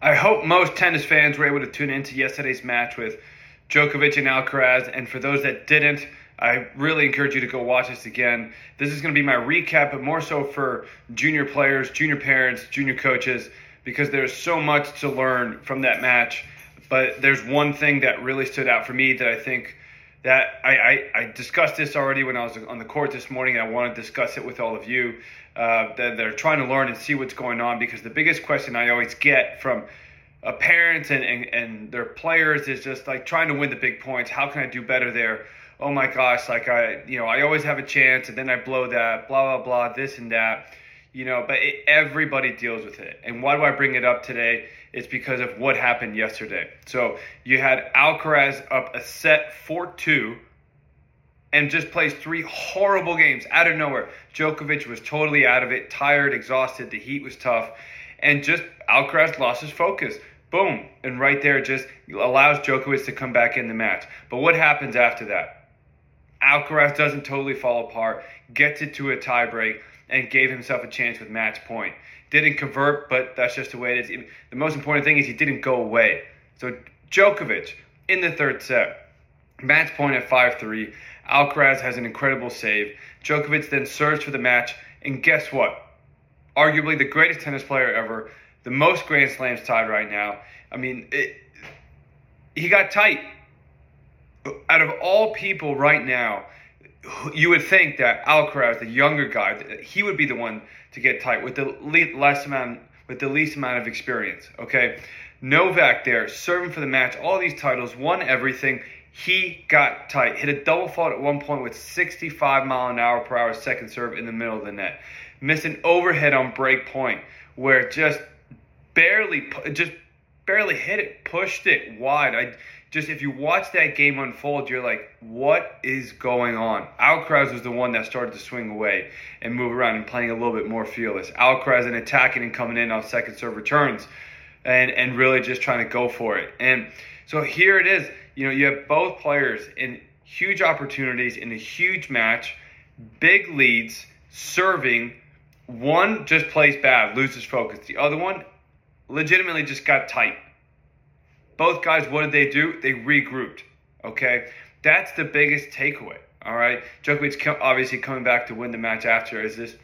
I hope most tennis fans were able to tune into yesterday's match with Djokovic and Alcaraz. And for those that didn't, I really encourage you to go watch this again. This is going to be my recap, but more so for junior players, junior parents, junior coaches, because there's so much to learn from that match. But there's one thing that really stood out for me that I think that I, I, I discussed this already when I was on the court this morning, and I want to discuss it with all of you uh, that they're trying to learn and see what's going on. Because the biggest question I always get from uh, parents and, and, and their players is just like trying to win the big points. How can I do better there? Oh my gosh, like I, you know, I always have a chance and then I blow that, blah, blah, blah, this and that, you know, but it, everybody deals with it. And why do I bring it up today? It's because of what happened yesterday. So you had Alcaraz up a set 4 2 and just plays three horrible games out of nowhere. Djokovic was totally out of it, tired, exhausted. The heat was tough. And just Alcaraz lost his focus. Boom. And right there just allows Djokovic to come back in the match. But what happens after that? Alcaraz doesn't totally fall apart, gets it to a tiebreak, and gave himself a chance with match point. Didn't convert, but that's just the way it is. The most important thing is he didn't go away. So Djokovic in the third set, match point at 5 3. Alcaraz has an incredible save. Djokovic then serves for the match, and guess what? Arguably the greatest tennis player ever, the most Grand Slams tied right now. I mean, it, he got tight. Out of all people right now, you would think that Alcaraz, the younger guy, he would be the one to get tight with the less amount, with the least amount of experience. Okay, Novak there serving for the match, all these titles, won everything. He got tight, hit a double fault at one point with 65 mile an hour per hour second serve in the middle of the net. Missed an overhead on break point where just barely, just barely hit it, pushed it wide. I just if you watch that game unfold, you're like, what is going on? Alcaraz was the one that started to swing away and move around and playing a little bit more fearless. Alcaraz and attacking and coming in on second serve returns, and and really just trying to go for it. And so here it is. You know, you have both players in huge opportunities in a huge match, big leads, serving. One just plays bad, loses focus. The other one legitimately just got tight both guys, what did they do? They regrouped. Okay, that's the biggest takeaway. All right, Djokovic obviously coming back to win the match after. Is this?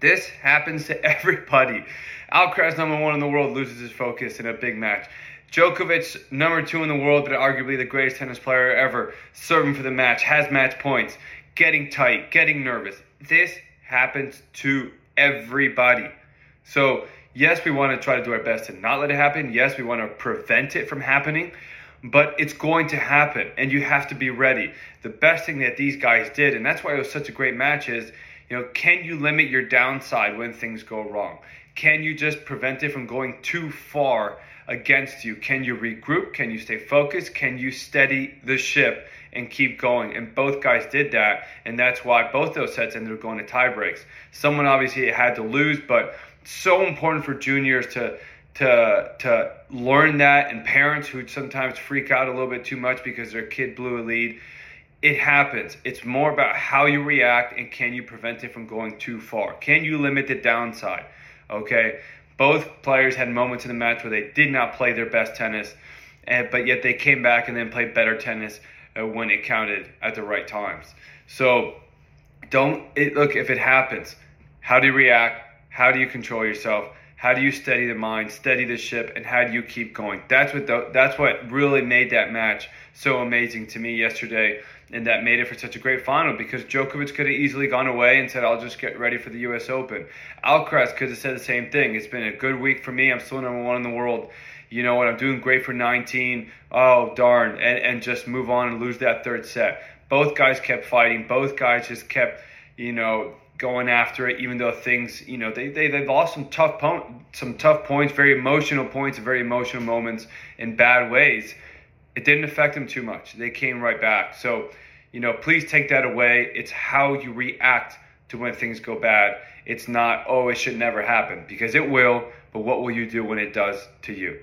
This happens to everybody. Alcaraz, number one in the world, loses his focus in a big match. Djokovic, number two in the world, but arguably the greatest tennis player ever, serving for the match, has match points, getting tight, getting nervous. This happens to everybody. So Yes, we want to try to do our best to not let it happen. Yes, we want to prevent it from happening, but it's going to happen and you have to be ready. The best thing that these guys did, and that's why it was such a great match, is you know, can you limit your downside when things go wrong? Can you just prevent it from going too far against you? Can you regroup? Can you stay focused? Can you steady the ship and keep going? And both guys did that, and that's why both those sets ended up going to tie breaks. Someone obviously had to lose, but so important for juniors to to to learn that and parents who sometimes freak out a little bit too much because their kid blew a lead. It happens. It's more about how you react and can you prevent it from going too far? Can you limit the downside? Okay? Both players had moments in the match where they did not play their best tennis and, but yet they came back and then played better tennis uh, when it counted at the right times. So don't it, look if it happens how do you react how do you control yourself? How do you steady the mind, steady the ship, and how do you keep going? That's what the, that's what really made that match so amazing to me yesterday, and that made it for such a great final because Djokovic could have easily gone away and said, "I'll just get ready for the U.S. Open." Alcaraz could have said the same thing. It's been a good week for me. I'm still number one in the world. You know what? I'm doing great for 19. Oh darn, and and just move on and lose that third set. Both guys kept fighting. Both guys just kept, you know, going after it, even though things, you know, they, they, they lost some tough po- some tough points, very emotional points, very emotional moments in bad ways. It didn't affect them too much. They came right back. So, you know, please take that away. It's how you react to when things go bad. It's not, oh, it should never happen because it will, but what will you do when it does to you?